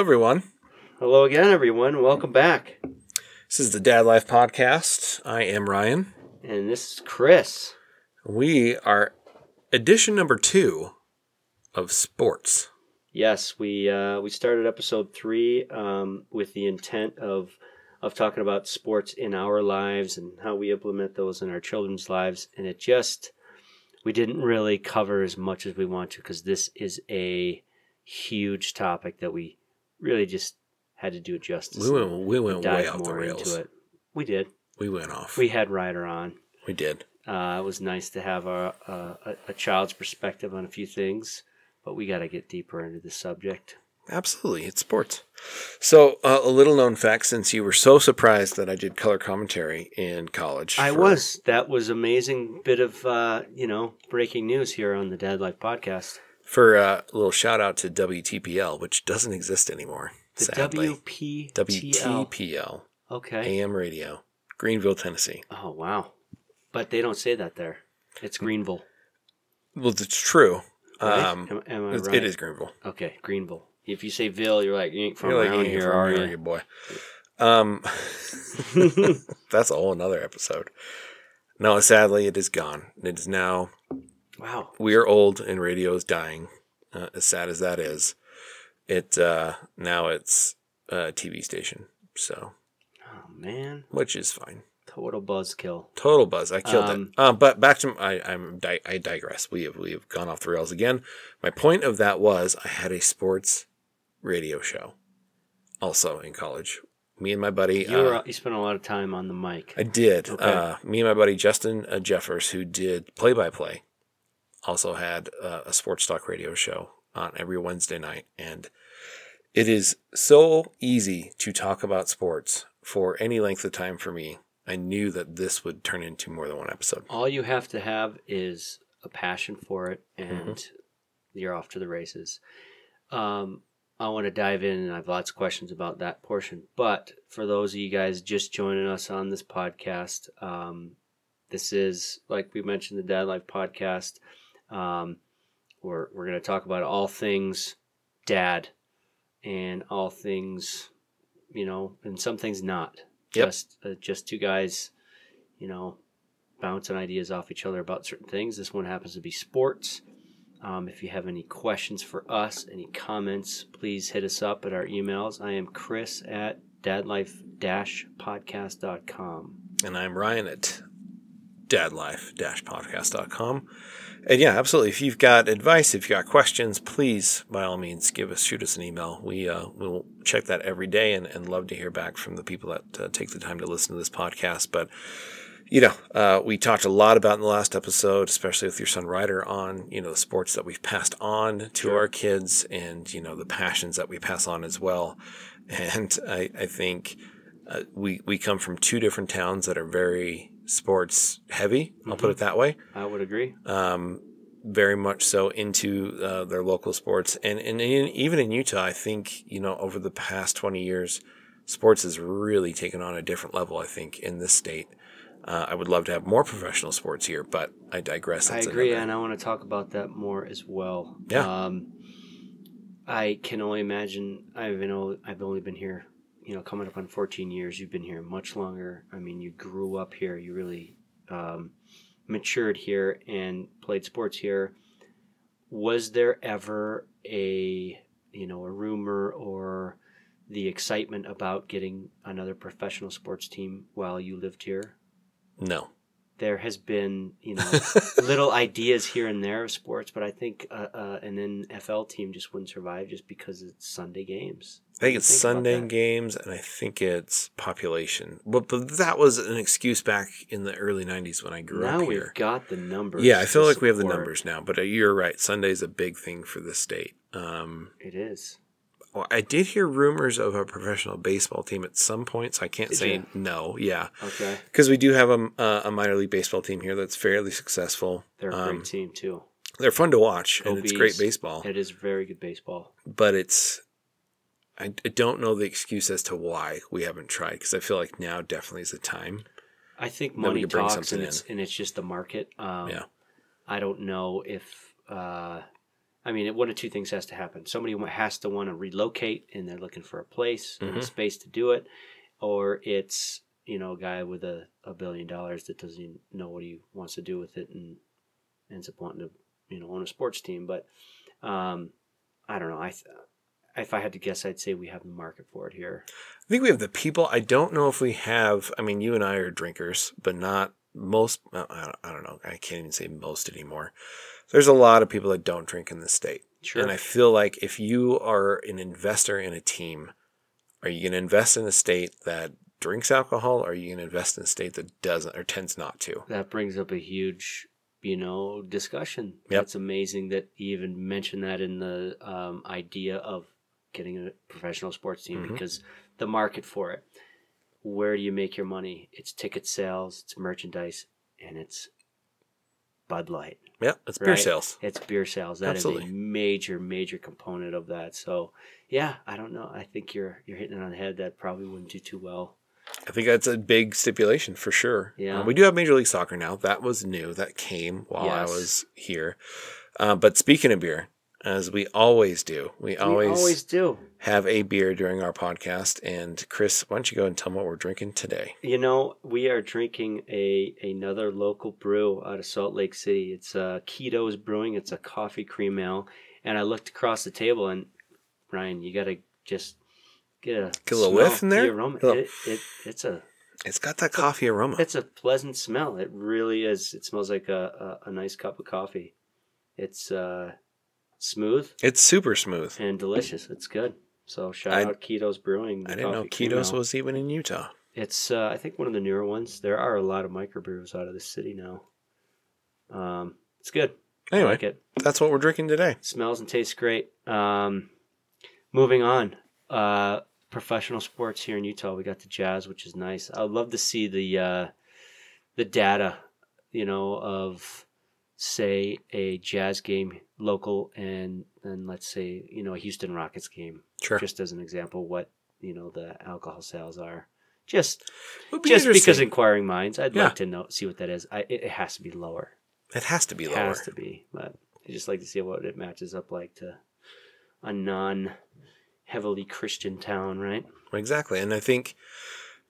Hello, everyone. Hello again, everyone. Welcome back. This is the Dad Life Podcast. I am Ryan. And this is Chris. We are edition number two of sports. Yes, we uh, we started episode three um, with the intent of of talking about sports in our lives and how we implement those in our children's lives, and it just we didn't really cover as much as we want to because this is a huge topic that we really just had to do it justice. We went we went way off the rails. into it. We did. We went off. We had Ryder on. we did. Uh, it was nice to have a, a, a child's perspective on a few things, but we got to get deeper into the subject. Absolutely, it's sports. So, uh, a little known fact: since you were so surprised that I did color commentary in college, I for- was. That was amazing bit of uh, you know breaking news here on the Dad Life podcast. For a little shout out to WTPL, which doesn't exist anymore. The sadly. WTPL Okay. AM radio, Greenville, Tennessee. Oh wow, but they don't say that there. It's Greenville. Well, it's true. Right? Um, am, am I right? It is Greenville. Okay, Greenville. If you say Ville, you're like you ain't from You're like, around "Hey, here, from are here, you? boy? Um, that's a whole another episode. No, sadly, it is gone. It is now. Wow. We are old, and radio is dying. Uh, as sad as that is, it uh, now it's a TV station. So, Oh man, which is fine. total buzzkill. Total buzz. I killed Um, it. Um, but back to I. I'm di- I digress. We have we have gone off the rails again. My point of that was I had a sports radio show, also in college. Me and my buddy. You were, uh, you spent a lot of time on the mic. I did. Okay. Uh, me and my buddy Justin uh, Jeffers, who did play by play, also had uh, a sports talk radio show on every Wednesday night, and it is so easy to talk about sports for any length of time for me. I knew that this would turn into more than one episode. all you have to have is a passion for it and Mm-hmm. you're off to the races um, i want to dive in and i have lots of questions about that portion but for those of you guys just joining us on this podcast um, this is like we mentioned the dad life podcast um, we're, we're going to talk about all things dad and all things you know and some things not Yep. just uh, just two guys you know bouncing ideas off each other about certain things. This one happens to be sports. Um, if you have any questions for us, any comments, please hit us up at our emails. I am Chris at dadlife-podcast.com. And I'm Ryan at dadlife-podcast.com. And yeah, absolutely. If you've got advice, if you've got questions, please, by all means, give us, shoot us an email. We uh, will check that every day and, and love to hear back from the people that uh, take the time to listen to this podcast. But, you know, uh, we talked a lot about in the last episode, especially with your son Ryder, on, you know, the sports that we've passed on to our kids and, you know, the passions that we pass on as well. And I, I think uh, we, we come from two different towns that are very sports heavy. I'll put it that way I would agree. um, very much so into uh, their local sports. And, and in, even in Utah, I think, you know, over the past 20 years, sports has really taken on a different level, I think, in this state. Uh, I would love to have more professional sports here, but I digress. I agree, another- and I want to talk about that more as well. Yeah. Um, I can only imagine. I've been I've only been here, you know, coming up on 14 years. You've been here much longer. I mean, you grew up here. You really um, matured here and played sports here. Was there ever a you know a rumor or the excitement about getting another professional sports team while you lived here? No. There has been you know little ideas here and there of sports, but I think uh, uh, an NFL team just wouldn't survive just because it's Sunday games. I think it's Think Sunday games, and I think it's population. But, but that was an excuse back in the early 90s when I grew Now up we've here. got the numbers. Yeah, I feel like we have the numbers now, but uh, you're right. Sunday's a big thing for the state. Um, It is. Well, I did hear rumors of a professional baseball team at some point, so I can't Did say you? no. Yeah, Okay, because we do have a, uh, a minor league baseball team here that's fairly successful. they're a Um, great team too. They're fun to watch, and it's great baseball. It is very good baseball. But it's, I, I don't know the excuse as to why we haven't tried, because I feel like now definitely is the time. I think money talks, and it's, and it's just the market. Um, Yeah. I don't know if uh, I mean, one of two things has to happen. Somebody has to want to relocate, and they're looking for a place and a Mhm. space to do it, or it's you know a guy with a, a billion dollars that doesn't even know what he wants to do with it and ends up wanting to you know own a sports team. But um, I don't know. I th- if I had to guess, I'd say we have the market for it here. I think we have the people. I don't know if we have. I mean, you and I are drinkers, but not most. I don't, know. I can't even say most anymore. There's a lot of people that don't drink in the state. Sure. And I feel like if you are an investor in a team, are you going to invest in a state that drinks alcohol? Or are you going to invest in a state that doesn't or tends not to? that brings up a huge you know discussion Yep. it's amazing that you even mentioned that in the um, idea of getting a professional sports team Mhm. because the market for it where do you make your money it's ticket sales it's merchandise and it's bud light Yeah, it's beer Right. sales. it's beer sales That is Absolutely. a major major component of that so yeah i don't know i think you're you're hitting it on the head that probably wouldn't do too well I think that's a big stipulation for sure. Yeah. Uh, we do have Major League Soccer now. That was new. That came while I was here. Uh, but speaking of beer, as we always do, we always, we always do have a beer during our podcast. And Chris, why don't you go and tell them what we're drinking today? You know, we are drinking a another local brew out of Salt Lake City. It's uh, Kiitos Brewing. It's a coffee cream ale, and I looked across the table, and Ryan, you got to just get a Get a little whiff in there? The aroma. Little- It, it, it's a It's got that coffee aroma. it's a pleasant smell. It really is. It smells like a, a, a nice cup of coffee. It's uh, smooth It's super smooth. and delicious. It's good. So shout I- out Kiitos Brewing. I didn't know Kiitos was even in Utah. It's uh, I think one of the newer ones. There are a lot of microbrews out of the city now. Um, it's good. I Anyway, like it. that's what we're drinking today. Smells and tastes great. Um, moving on. Uh, professional sports here in Utah. We got the Jazz, which is nice. I'd love to see the uh, the data, you know, of say a Jazz game local and then let's say you know a Houston Rockets game. Sure. Just as an example, what you know the alcohol sales are. Just be just because inquiring minds, I'd Yeah. like to know see what that is. I, it, it has to be lower. it has to be It lower. has to be, but I just like to see what it matches up like to a non heavily Christian town, right? Exactly. And I think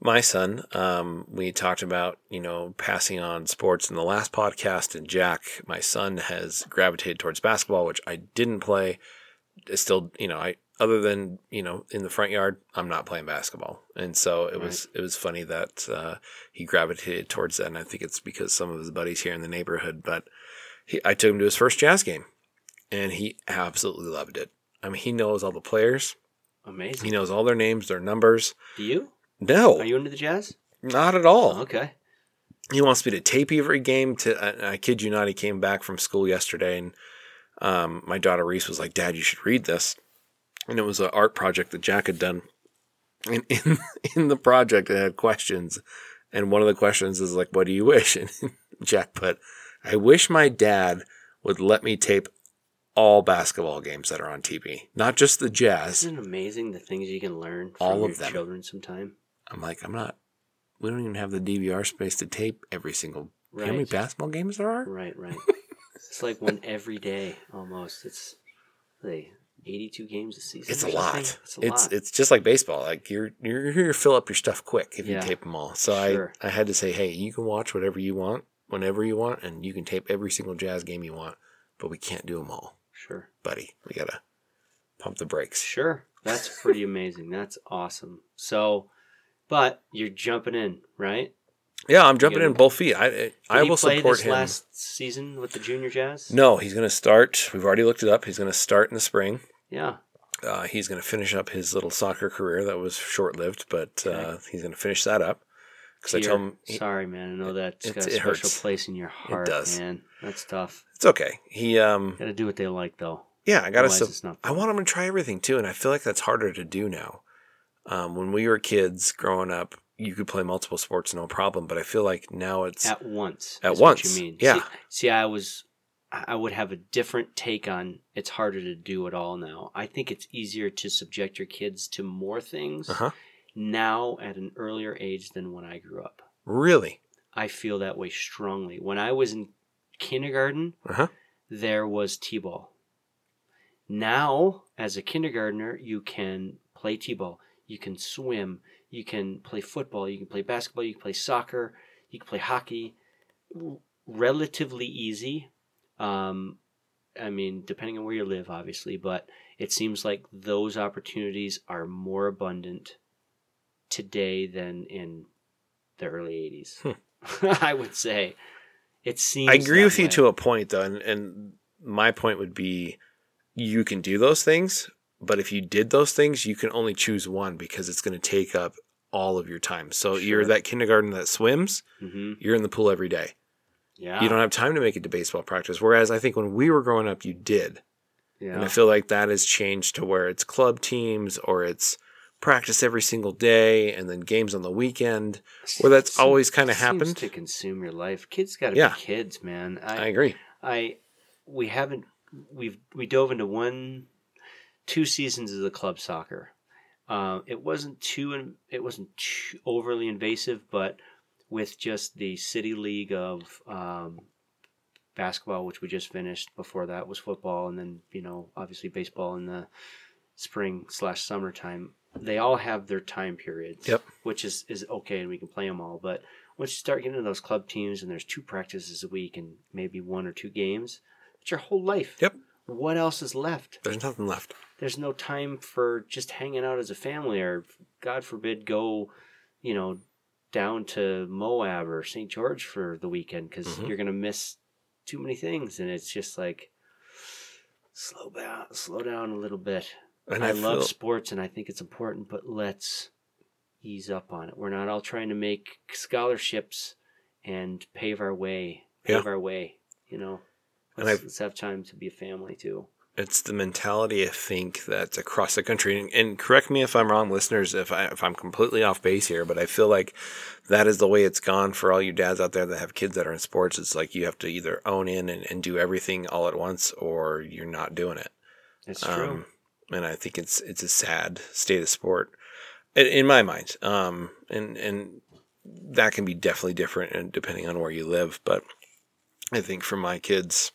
my son, um, we talked about, you know, passing on sports in the last podcast, and Jack, my son, has gravitated towards basketball, which I didn't play. It's still, you know, I other than you know in the front yard, I'm not playing basketball, and so it was it was funny that uh, he gravitated towards that, and I think it's because some of his buddies here in the neighborhood. But he, I took him to his first jazz game, and he absolutely loved it. I mean, he knows all the players. Amazing. He knows all their names, their numbers. Do you? No, Are you into the jazz? not at all. Oh, okay. He wants me to tape every game. To I, I kid you not, he came back from school yesterday, and um, my daughter Reese was like, "Dad, you should read this." And it was an art project that Jack had done. And in in the project, it had questions, and one of the questions is like, "What do you wish?" And Jack put, "I wish my dad would let me tape." All basketball games that are on TV, not just the Jazz. Isn't it amazing the things you can learn from All your of them. children sometime? I'm like, I'm not. We don't even have the DVR space to tape every single. Right. How many basketball games there are? Right, right. it's like one every day almost. It's like 82 games a season. It's a lot. It's a It's lot. it's just like baseball. Like you're you're here to fill up your stuff quick if Yeah. you tape them all. So Sure. I I had to say, hey, you can watch whatever you want whenever you want, and you can tape every single Jazz game you want, but we can't do them all, Sure. buddy. We gotta pump the brakes. Sure. That's pretty amazing. That's awesome. So, but you're jumping in, right? Yeah, I'm jumping in both feet. I I, Did I he will play support this him. last season with the Junior Jazz? No, he's going to start. We've already looked it up. He's going to start in the spring. Yeah. Uh, he's going to finish up his little soccer career that was short lived, but uh, he's going to finish that up. Because I told him he- Sorry, man. I know that's It- got a special hurts. place in your heart, It does. man. That's tough. it's okay. He, um, Got to do what they like, though. yeah, I got to. I want him to try everything too, and I feel like that's harder to do now. Um, when we were kids growing up, you could play multiple sports no problem, but I feel like now it's At once. At once, you mean? yeah. See, see, I was. I would have a different take on it's harder to do it all now. I think it's easier to subject your kids to more things uh-huh. now at an earlier age than when I grew up. really I feel that way strongly. When I was in kindergarten, uh-huh. there was t-ball. Now, as a kindergartner, you can play t-ball, you can swim, you can play football, you can play basketball, you can play soccer, you can play hockey. Relatively easy. Um, I mean, depending on where you live, obviously, but it seems like those opportunities are more abundant today than in the early 80s. Hmm. I would say. It seems I agree with you to a point, though, and, and my point would be, you can do those things, but if you did those things, you can only choose one because it's going to take up all of your time. So you're that kindergarten that swims, Mhm. you're in the pool every day. Yeah. You don't have time to make it to baseball practice. Whereas I think when we were growing up, you did. Yeah. And I feel like that has changed to where it's club teams or it's practice every single day and then games on the weekend, where that's Seem- always kind of seems happened. to consume your life. Kids got to Yeah. be kids, man. I I, agree. I, we haven't. We've we dove into one, two seasons of the club soccer. Uh, it wasn't too. It wasn't too overly invasive, but with just the city league of um, basketball, which we just finished. Before that was football, and then you know obviously baseball in the spring slash summertime. They all have their time periods. Yep. Which is is okay, and we can play them all. But once you start getting into those club teams, and there's two practices a week, and maybe one or two games, it's your whole life. Yep. What else is left? There's nothing left. there's no time for just hanging out as a family or god forbid go you know down to moab or st george for the weekend because Mhm. you're gonna miss too many things and it's just like slow down slow down a little bit And i, I, love feel, sports and i think it's important but let's ease up on it we're not all trying to make scholarships and pave our way pave Yeah. our way you know And let's, I've- let's have time to be a family too it's the mentality I think that's across the country. And, and correct me if I'm wrong, listeners, if I if I'm completely off base here, but I feel like that is the way it's gone for all you dads out there that have kids that are in sports. It's like you have to either own in and, and do everything all at once, or you're not doing it. it's true Um, and I think it's it's a sad state of sport, in, in my mind. Um, and and that can be definitely different, depending on where you live. But I think for my kids,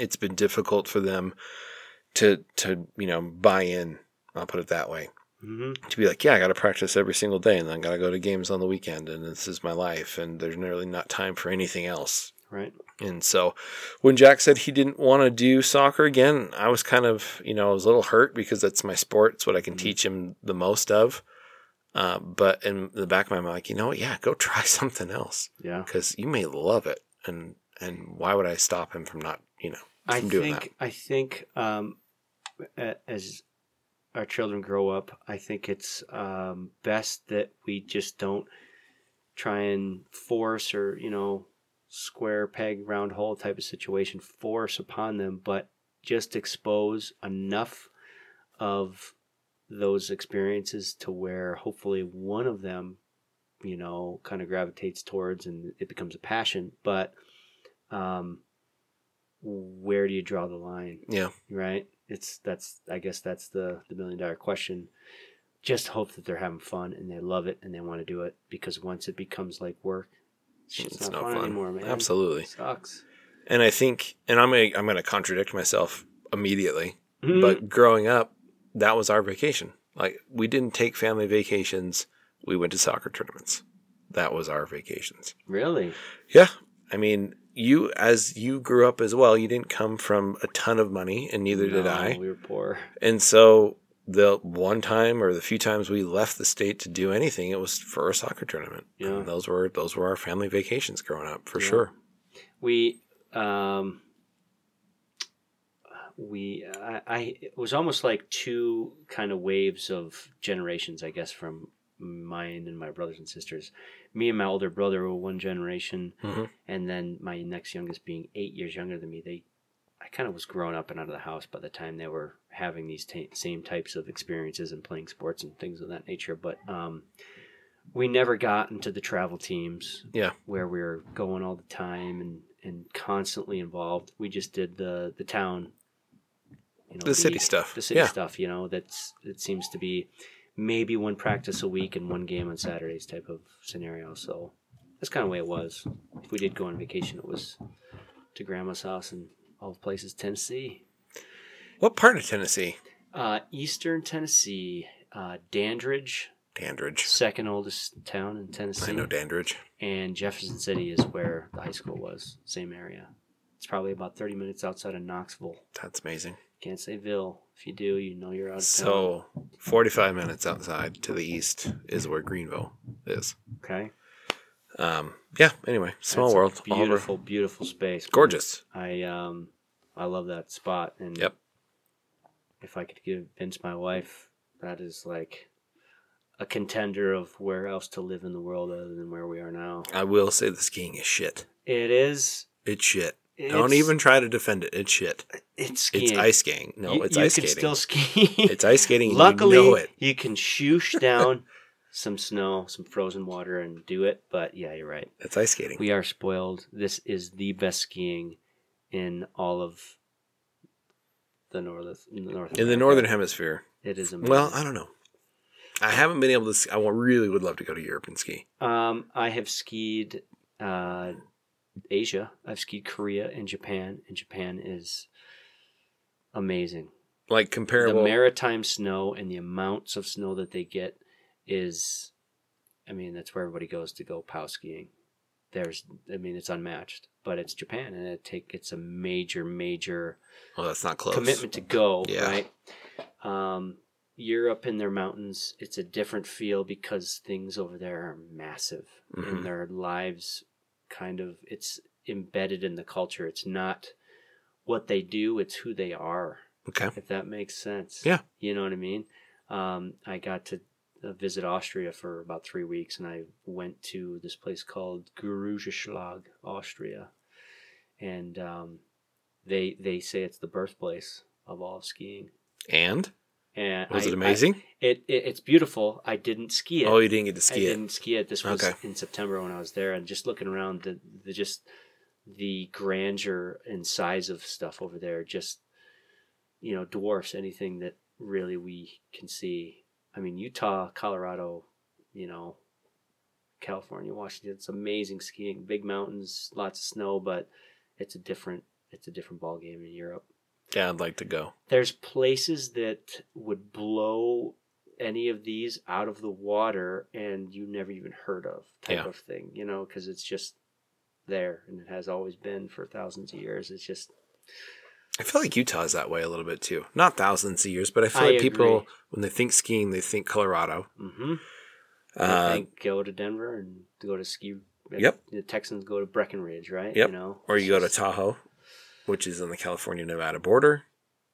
it's been difficult for them to to you know buy in. I'll put it that way. hmm To be like, yeah, I got to practice every single day, and then I got to go to games on the weekend, and this is my life, and there's really not time for anything else. right And so when Jack said he didn't want to do soccer again, I was kind of, you know, I was a little hurt because that's my sport. It's what I can Mhm. teach him the most of. Uh, but in the back of my mind, like, you know what? Yeah, go try something else yeah because you may love it. And, and why would I stop him from not, you know, I think I think um, as our children grow up, I think it's um, best that we just don't try and force or you know square peg round hole type of situation force upon them, but just expose enough of those experiences to where hopefully one of them you know kind of gravitates towards and it becomes a passion but um where do you draw the line. Yeah. right it's that's i guess that's the the million dollar question just hope that they're having fun and they love it and they want to do it because once it becomes like work it's It's not, not fun, fun. anymore man Absolutely. it sucks And I think, and I'm going to, I'm going to contradict myself immediately, Mhm. but growing up, that was our vacation. Like we didn't take family vacations. We went to soccer tournaments. That was our vacations. really Yeah. I mean, you, as you grew up as well, you didn't come from a ton of money, and neither did I. we were poor And so the one time or the few times we left the state to do anything, it was for a soccer tournament. Yeah. And those were those were our family vacations growing up for Yeah. sure. we um we I, I it was almost like two kind of waves of generations i guess from mine and my brothers and sisters me and my older brother were one generation Mhm. and then my next youngest being eight years younger than me they i kind of was grown up and out of the house by the time they were having these ta same types of experiences and playing sports and things of that nature but um we never got into the travel teams Yeah. where we were going all the time and and constantly involved. We just did the the town, you know, The city stuff. the city Yeah. stuff. You know, that's it seems to be maybe one practice a week and one game on Saturdays type of scenario. So that's kind of the way it was. If we did go on vacation, it was to grandma's house and all the places Tennessee. What part of Tennessee? Uh, Eastern Tennessee, uh, Dandridge, Dandridge. second oldest town in Tennessee. I know Dandridge. and Jefferson City is where the high school was. Same area. It's probably about 30 minutes outside of Knoxville. That's amazing. Can't say Ville. If you do, you know you're out of town. So, 45 minutes outside to the east is where Greenville is. Okay. Um, yeah, anyway, small That's world. Beautiful, beautiful space. Gorgeous. I um I love that spot and Yep. if I could convince my wife that is like a contender of where else to live in the world other than where we are now. I will say the skiing is shit. It is It's shit. Don't even try to defend it. It's shit. it's skiing. It's ice skating. No, You- it's you ice can skating. still ski. It's ice skating. Luckily, you know it. you can shoosh down some snow, some frozen water, and do it. But yeah, you're right. It's ice skating. We are spoiled. This is the best skiing in all of the north. North in the northern hemisphere. It is amazing. Well, I don't know. I haven't been able to. ski- I really would love to go to Europe and ski. um, I have skied uh, Asia. I've skied Korea and Japan, and Japan is amazing. Like comparable. The maritime snow and the amounts of snow that they get is, I mean, that's where everybody goes to go pow skiing. There's, I mean, it's unmatched, but it's Japan, and it take it's a major, major well, that's not close. commitment to go, Yeah. right? Um, Europe in their mountains, it's a different feel because things over there are massive Mhm. and their lives kind of it's embedded in the culture. It's not what they do, it's who they are, Okay. if that makes sense. Yeah. You know what I mean? Um, I got to uh, visit Austria for about three weeks and I went to this place called Mürzzuschlag, Austria. And um, they they say it's the birthplace of all of skiing. And And was I- it amazing? I- it, it it's beautiful. I didn't ski it. oh, you didn't get to I ski it. I didn't ski it. This was Okay. in September when I was there, and just looking around, the the just the grandeur and size of stuff over there just you know dwarfs anything that really we can see. I mean, Utah, Colorado, you know, California, Washington. It's amazing skiing, big mountains, lots of snow, but it's a different it's a different ball game in Europe Yeah, I'd like to go. there's places that would blow any of these out of the water and you never even heard of type Yeah. of thing you know because it's just there and it has always been for thousands of years it's just I feel like Utah is that way a little bit too. Not thousands of years, but I feel I like people when they think skiing, they think Colorado. mm-hmm. Uh, I think go to denver and go to ski Yep. the texans go to breckenridge right Yep. you know or you go to Tahoe, which is on the California Nevada border,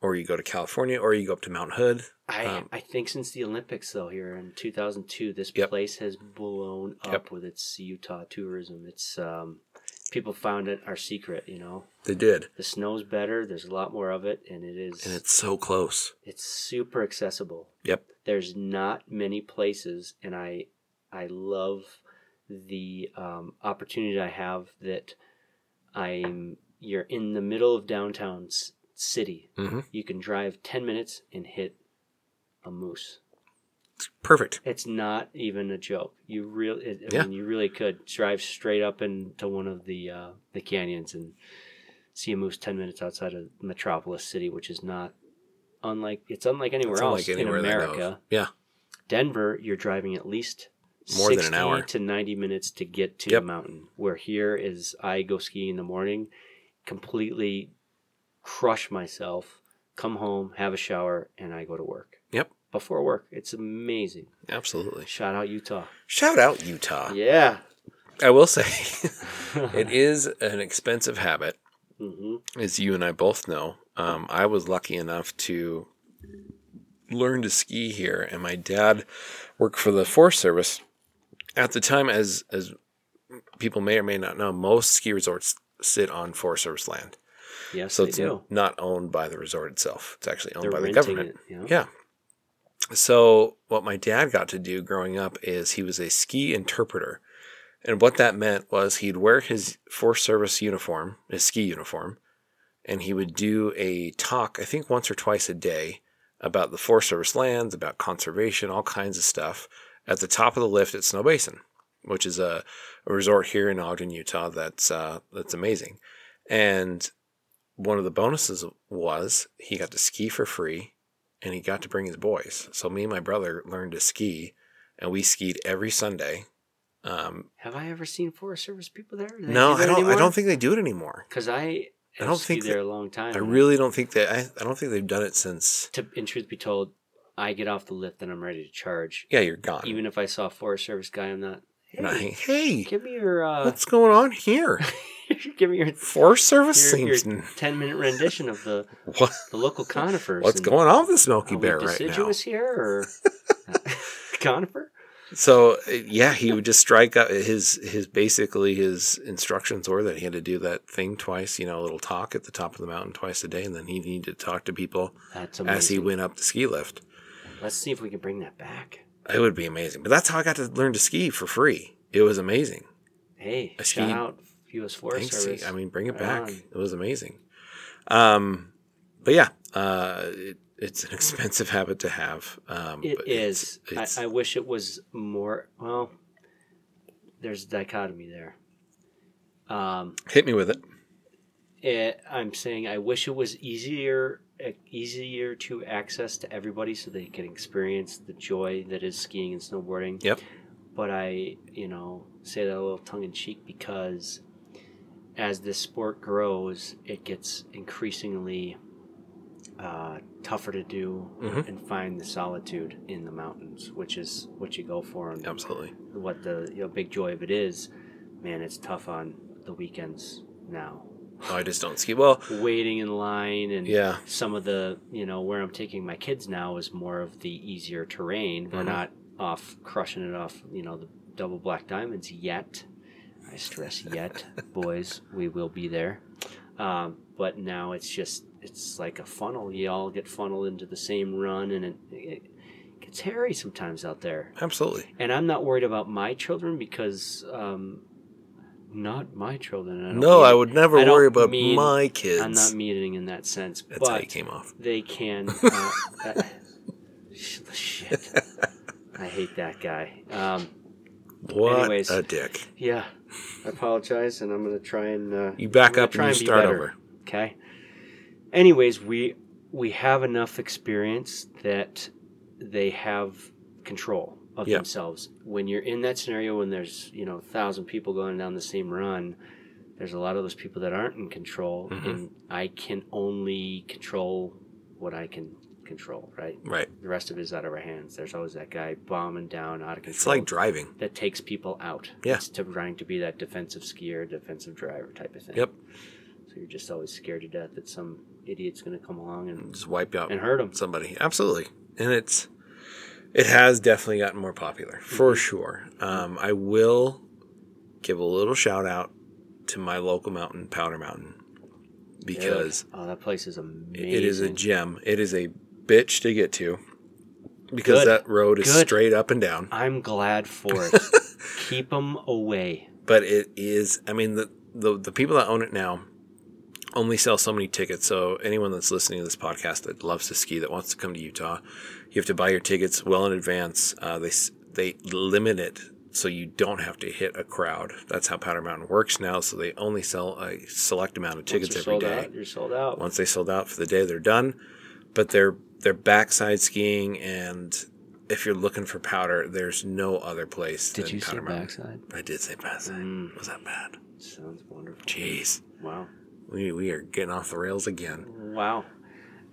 or you go to California, or you go up to Mount Hood. I, um, I think since the Olympics though here in 2002 this Yep. place has blown up Yep. with its Utah tourism it's um people found it our secret you know They did, the snow's better there's a lot more of it and it is and it's so close. it's super accessible Yep. there's not many places and i i love the um, opportunity i have that i'm you're in the middle of downtown s- city hmm you can drive 10 minutes and hit a moose Perfect. it's not even a joke. You really, I Yeah. mean, you really could drive straight up into one of the uh, the canyons and see a moose ten minutes outside of Metropolis City, which is not unlike it's unlike anywhere It's else unlike anywhere in that I know of. America. Yeah. Denver, you're driving at least More than an hour. to ninety minutes to get to Yep. the mountain. Where here is I go skiing in the morning, completely crush myself, come home, have a shower, and I go to work. Yep. Before work, it's amazing. Absolutely. Shout out Utah. Shout out Utah. Yeah. I will say, it is an expensive habit, hmm as you and I both know. Um, I was lucky enough to learn to ski here, and my dad worked for the Forest Service. At the time, as as people may or may not know, most ski resorts sit on Forest Service land, Yes, so they it's do. not owned by the resort itself. It's actually owned They're by the government. it. You know? Yeah. So what my dad got to do growing up is he was a ski interpreter. And what that meant was he'd wear his Forest Service uniform, his ski uniform, and he would do a talk, I think once or twice a day, about the Forest Service lands, about conservation, all kinds of stuff, at the top of the lift at Snowbasin, which is a, a resort here in Ogden, Utah that's uh, that's amazing. And one of the bonuses was he got to ski for free and he got to bring his boys. So me and my brother learned to ski and we skied every Sunday. Um, Have I ever seen Forest Service people there? Do no, do I don't. I don't think they do it anymore. because I I don't think there that- a long time. I really don't think that. I, I don't think they've done it since. to in truth be told, I get off the lift and I'm ready to charge. Yeah, you're gone. Even if I saw a Forest Service guy, I'm not. You're Hey, hey, give me your uh, what's going on here? give me your Forest Service your, your seems. ten minute rendition of the What, the local conifers. what's going on with the Smokey Are we Bear right now? deciduous here or conifer? So uh, yeah, he would just strike out his his basically his instructions were that he had to do that thing twice, you know, a little talk at the top of the mountain twice a day, and then he needed to talk to people That's as he went up the ski lift. Let's see if we can bring that back. It would be amazing. But that's how I got to learn to ski for free. It was amazing. Hey, I shout skied- out U.S. Forest Thanks. Service. I mean, bring it Right back. on. It was amazing. Um, but yeah, uh, it, it's an expensive habit to have. Um, It is. It's, it's, I, I wish it was more. Well, there's a dichotomy there. Um, hit me with it. it, I'm saying I wish it was easier, easier to access to everybody, so they can experience the joy that is skiing and snowboarding. Yep. But I, you know, say that a little tongue in cheek because as this sport grows, it gets increasingly uh, tougher to do Mhm. and find the solitude in the mountains, which is what you go for and Absolutely. what the you know, big joy of it is. Man, it's tough on the weekends now. Oh, I just don't ski. Well, Waiting in line and yeah. some of the you know where I'm taking my kids now is more of the easier terrain. We're Mhm. not off crushing it off you know the double black diamonds yet. I stress yet, boys. We will be there. Um, but now it's just it's like a funnel. You all get funneled into the same run, and it, it gets hairy sometimes out there. Absolutely. And I'm not worried about my children because um, not my children. I don't No, mean- I would never I worry about mean- my kids. I'm not meaning in that sense, That's how you came off. they can. Uh, uh, shit, I hate that guy. Um, What anyways. a dick. yeah, I apologize, and I'm gonna try and uh, You back up and you start better, over. Okay. Anyways, we we have enough experience that they have control of Yeah. themselves. When you're in that scenario, when there's you know a thousand people going down the same run, there's a lot of those people that aren't in control, Mhm. and I can only control what I can control. Right. Right. The rest of it is out of our hands. There's always that guy bombing down out of control It's like driving. that takes people out. Yeah. It's to trying to be that defensive skier, defensive driver type of thing. Yep. So you're just always scared to death that some idiot's going to come along and, Just wipe out and hurt them. somebody. Absolutely. And it's it has definitely gotten more popular for Mhm. sure. Um, I will give a little shout out to my local mountain, Powder Mountain, because oh, that place is amazing. it is a gem. It is a bitch to get to because Good. that road is Good. straight up and down. I'm glad for it. Keep them away. But it is. I mean, the the the people that own it now only sell so many tickets. So anyone that's listening to this podcast that loves to ski that wants to come to Utah, you have to buy your tickets well in advance. Uh, they they limit it so you don't have to hit a crowd. That's how Powder Mountain works now. So they only sell a select amount of tickets every sold day. Out, you're sold out. Once they sold out for the day, they're done. But they're they're backside skiing, and if you're looking for powder, there's no other place. Did you say Mountain. backside? I did say backside. Mm. Was that bad? Sounds wonderful. Jeez, Wow. We we are getting off the rails again. Wow.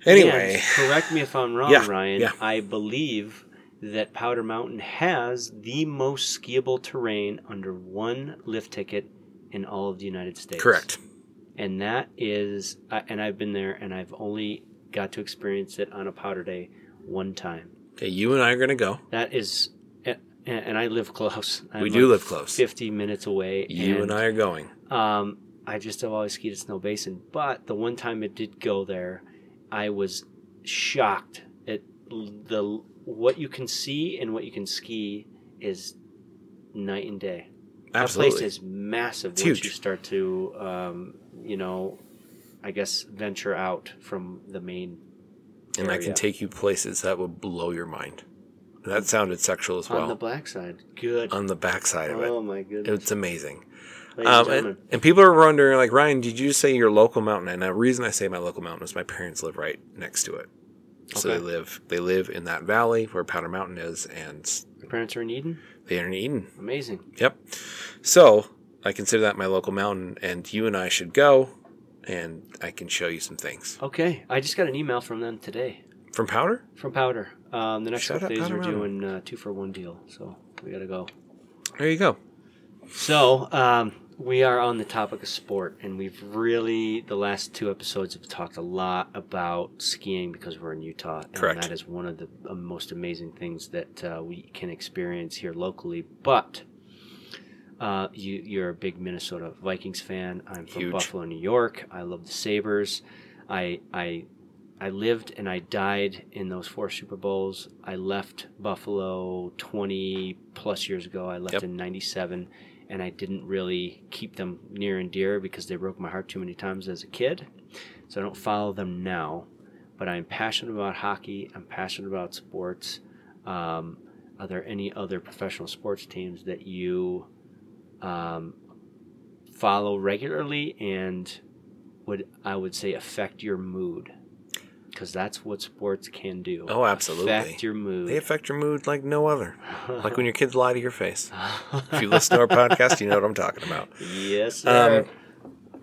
Anyway, And correct me if I'm wrong, Yeah, Ryan. yeah. I believe that Powder Mountain has the most skiable terrain under one lift ticket in all of the United States. correct. And that is, uh, and I've been there, and I've only got to experience it on a powder day one time. Okay, you and I are gonna go. That is, and, and I live close. I'm we do like live close. 50 minutes away. You and I are going. Um, I just have always skied at Snowbasin, but the one time it did go there, I was shocked at the what you can see and what you can ski is night and day. Absolutely. That place is massive It's once huge. you start to, um, you know, I guess venture out from the main. and I can take you places that would blow your mind. That sounded sexual as well. on the black side. Good. on the backside of it. oh my goodness. It's amazing. Um, and and, people are wondering, like, Ryan, did you say your local mountain? And the reason I say my local mountain is my parents live right next to it. So Okay. they live they live in that valley where Powder Mountain is, and Your parents are in Eden. they are in Eden. Amazing. Yep. So I consider that my local mountain, and you and I should go, and I can show you some things Okay, I just got an email from them today from Powder. from Powder. Um, the next Shout couple days we're doing uh, two for one deal, so we gotta go. There you go. So, um, we are on the topic of sport, and we've really, the last two episodes have talked a lot about skiing because we're in Utah. And Correct. that is one of the uh, most amazing things that uh, we can experience here locally. But uh, you, you're a big Minnesota Vikings fan. I'm from Huge. Buffalo, New York. I love the Sabres. I, I, I lived and I died in those four Super Bowls. I left Buffalo 20 plus years ago. I left Yep. in 97 and I didn't really keep them near and dear because they broke my heart too many times as a kid. So I don't follow them now. But I'm passionate about hockey. I'm passionate about sports. Um, are there any other professional sports teams that you um, follow regularly and would I would say affect your mood? Because that's what sports can do. Oh, absolutely. Affect your mood. They affect your mood like no other. Like when your kids lie to your face. If you listen to our podcast, you know what I'm talking about. yes, sir.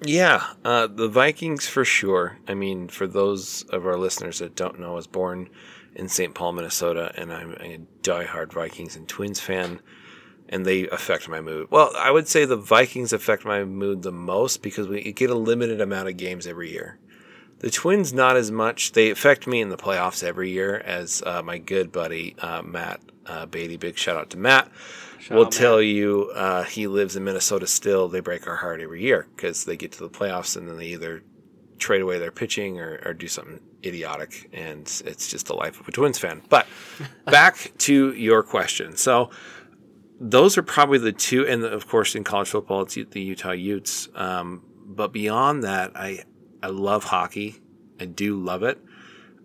Yeah, uh, the Vikings for sure. I mean, for those of our listeners that don't know, I was born in St. Paul, Minnesota, and I'm a diehard Vikings and Twins fan, and they affect my mood. Well, I would say the Vikings affect my mood the most because we get a limited amount of games every year. The Twins, not as much. They affect me in the playoffs every year, as uh, my good buddy uh, Matt uh, Beatty, big shout out to Matt, Shout will out, tell you uh, he lives in Minnesota still. They break our heart every year because they get to the playoffs and then they either trade away their pitching or, or do something idiotic, and it's just the life of a Twins fan. But back to your question. So those are probably the two, and of course in college football it's the Utah Utes. Um, but beyond that, I I love hockey. I do love it.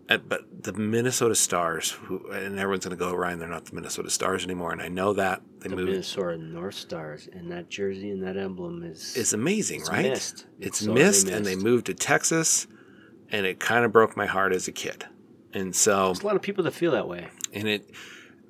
But the Minnesota Stars, who, and everyone's going to go, Ryan, they're not the Minnesota Stars anymore. And I know that. They the moved. Minnesota North Stars and that jersey and that emblem is It's amazing, it's right? missed. It's sorely missed, and they moved to Texas, and it kind of broke my heart as a kid. And so, There's a lot of people that feel that way. and it,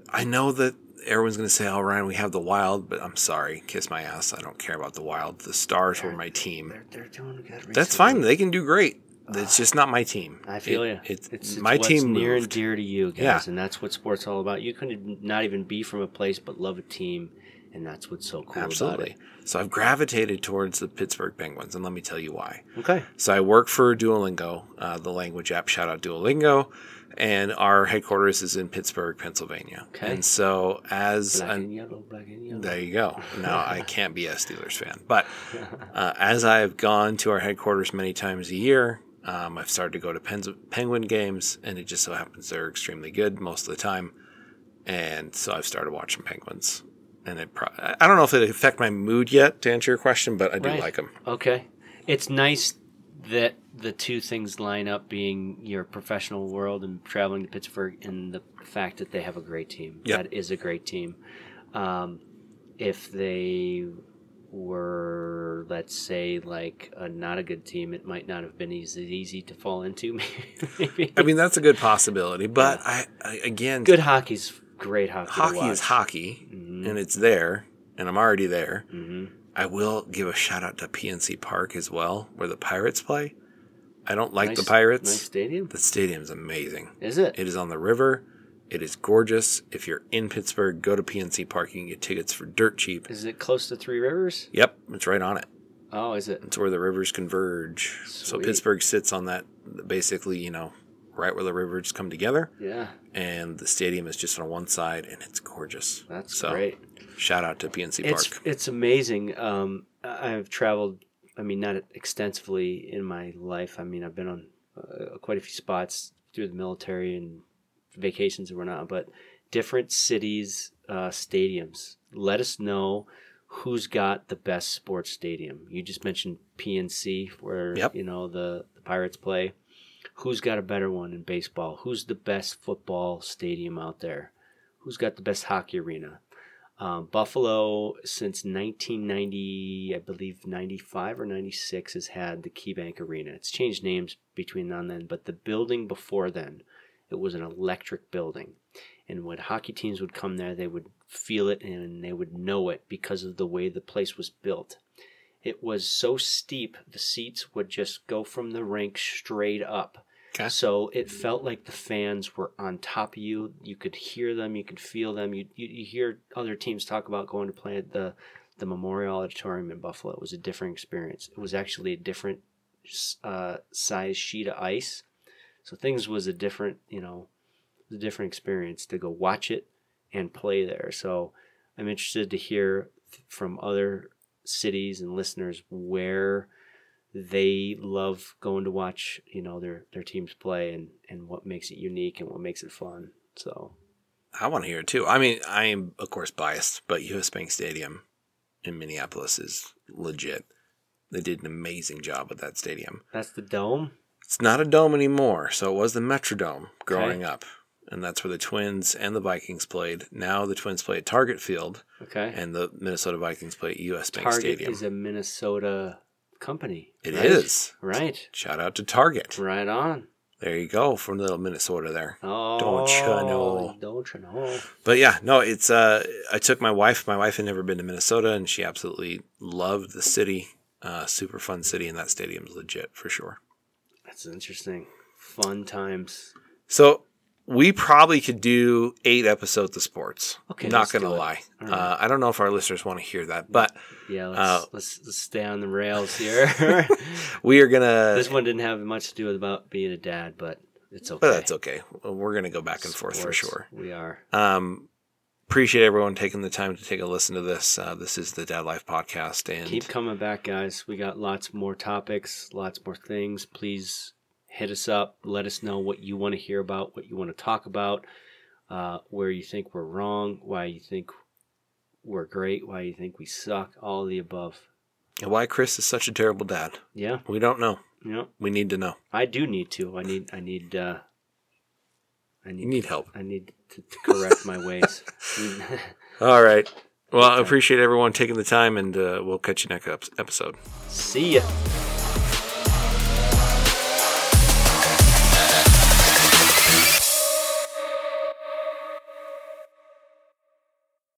I know that everyone's going to say, "Oh, Ryan, we have the Wild," but I'm sorry, kiss my ass. I don't care about the Wild. The Stars were my team. They're, they're doing good. That's fine. They can do great. It's just not my team. I feel It- you. It's, It's, my team near and dear to you guys, Yeah. and that's what sports is all about. You could not even be from a place but love a team, and that's what's so cool Absolutely. So I've gravitated towards the Pittsburgh Penguins, and let me tell you why. Okay. So I work for Duolingo, uh, the language app. Shout out Duolingo, and our headquarters is in Pittsburgh, Pennsylvania. Okay. And so as Black an, yellow, black and yellow. there you go. Now I can't be a Steelers fan, but uh, as I've gone to our headquarters many times a year, um, I've started to go to Pens- Penguin games, and it just so happens they're extremely good most of the time. And so I've started watching Penguins, and it. Pro- I don't know if it affect my mood yet to answer your question, but I do Right. like them. Okay. It's nice that the two things line up being your professional world and traveling to Pittsburgh and the fact that they have a great team. Yep. That is a great team. Um, if they were, let's say, like a not a good team, it might not have been easy, easy to fall into. Maybe. I mean, that's a good possibility, but I, I again, good hockey's great hockey. hockey is hockey, Mhm. and it's there, and I'm already there. Mhm. I will give a shout out to PNC Park as well, where the Pirates play. I don't like Nice- the Pirates. Nice stadium. The stadium's amazing. Is it? It is on the river. It is gorgeous. If you're in Pittsburgh, go to PNC Park. You can get tickets for dirt cheap. Is it close to Three Rivers? Yep, it's right on it. Oh, is it? It's where the rivers converge. Sweet. So Pittsburgh sits on that, basically, you know, right where the rivers come together. Yeah, And the stadium is just on one side, and it's gorgeous. that's So, great. Shout out to PNC It's Park. it's amazing. Um, I've traveled. I mean, not extensively in my life. I mean, I've been on uh, quite a few spots through the military and vacations and whatnot. But different cities, uh, stadiums. Let us know who's got the best sports stadium. You just mentioned PNC, where Yep. you know the, the Pirates play. Who's got a better one in baseball? Who's the best football stadium out there? Who's got the best hockey arena? Um, Buffalo, since 1990, I believe 95 or 96, has had the KeyBank Arena. It's changed names between now and then, but the building before then, it was an electric building. And when hockey teams would come there, they would feel it and they would know it because of the way the place was built. It was so steep, the seats would just go from the rink straight up. Okay. So it felt like the fans were on top of you. You could hear them, you could feel them. You, you, you hear other teams talk about going to play at the, the Memorial Auditorium in Buffalo. It was a different experience. It was actually a different uh, size sheet of ice. So things was a different, you know, a different experience to go watch it and play there. So I'm interested to hear from other cities and listeners where they love going to watch, you know, their their teams play and and what makes it unique and what makes it fun. So I want to hear it too. I mean, I am of course biased, but US Bank Stadium in Minneapolis is legit. They did an amazing job with that stadium. that's the dome. It's not a dome anymore, so it was the Metrodome growing Okay. up. And that's where the Twins and the Vikings played. Now the Twins play at Target Field Okay. and the Minnesota Vikings play at US Bank Target Stadium. is a Minnesota company. It It is. is right? Shout out to Target. Right on. There you go from little Minnesota there. Oh, Don't you know? Don't you know? But yeah, no, it's uh I took my wife. My wife had never been to Minnesota and she absolutely loved the city. Uh super fun city and that stadium's legit for sure. That's interesting. Fun times. So we probably could do eight episodes of sports. Okay, not gonna lie. All right. Uh, I don't know if our listeners want to hear that, but Yeah, let's, Uh, let's, let's stay on the rails here. we are gonna. this one didn't have much to do with about being a dad, but it's okay. but that's okay. We're gonna go back and forth for sure. We are. Um, appreciate everyone taking the time to take a listen to this. Uh, this is the Dad Life podcast, and Keep coming back, guys. We got lots more topics, lots more things. Please hit us up. Let us know what you want to hear about, what you want to talk about, uh, where you think we're wrong, why you think we're great, why you think we suck, all of the above. and why Chris is such a terrible dad. Yeah, We don't know. you know, We need to know. I do need to. I need. I need. Uh, I You need. need help. I need to, to correct my ways. All right. Well, I appreciate everyone taking the time, and uh, we'll catch you next episode. See ya.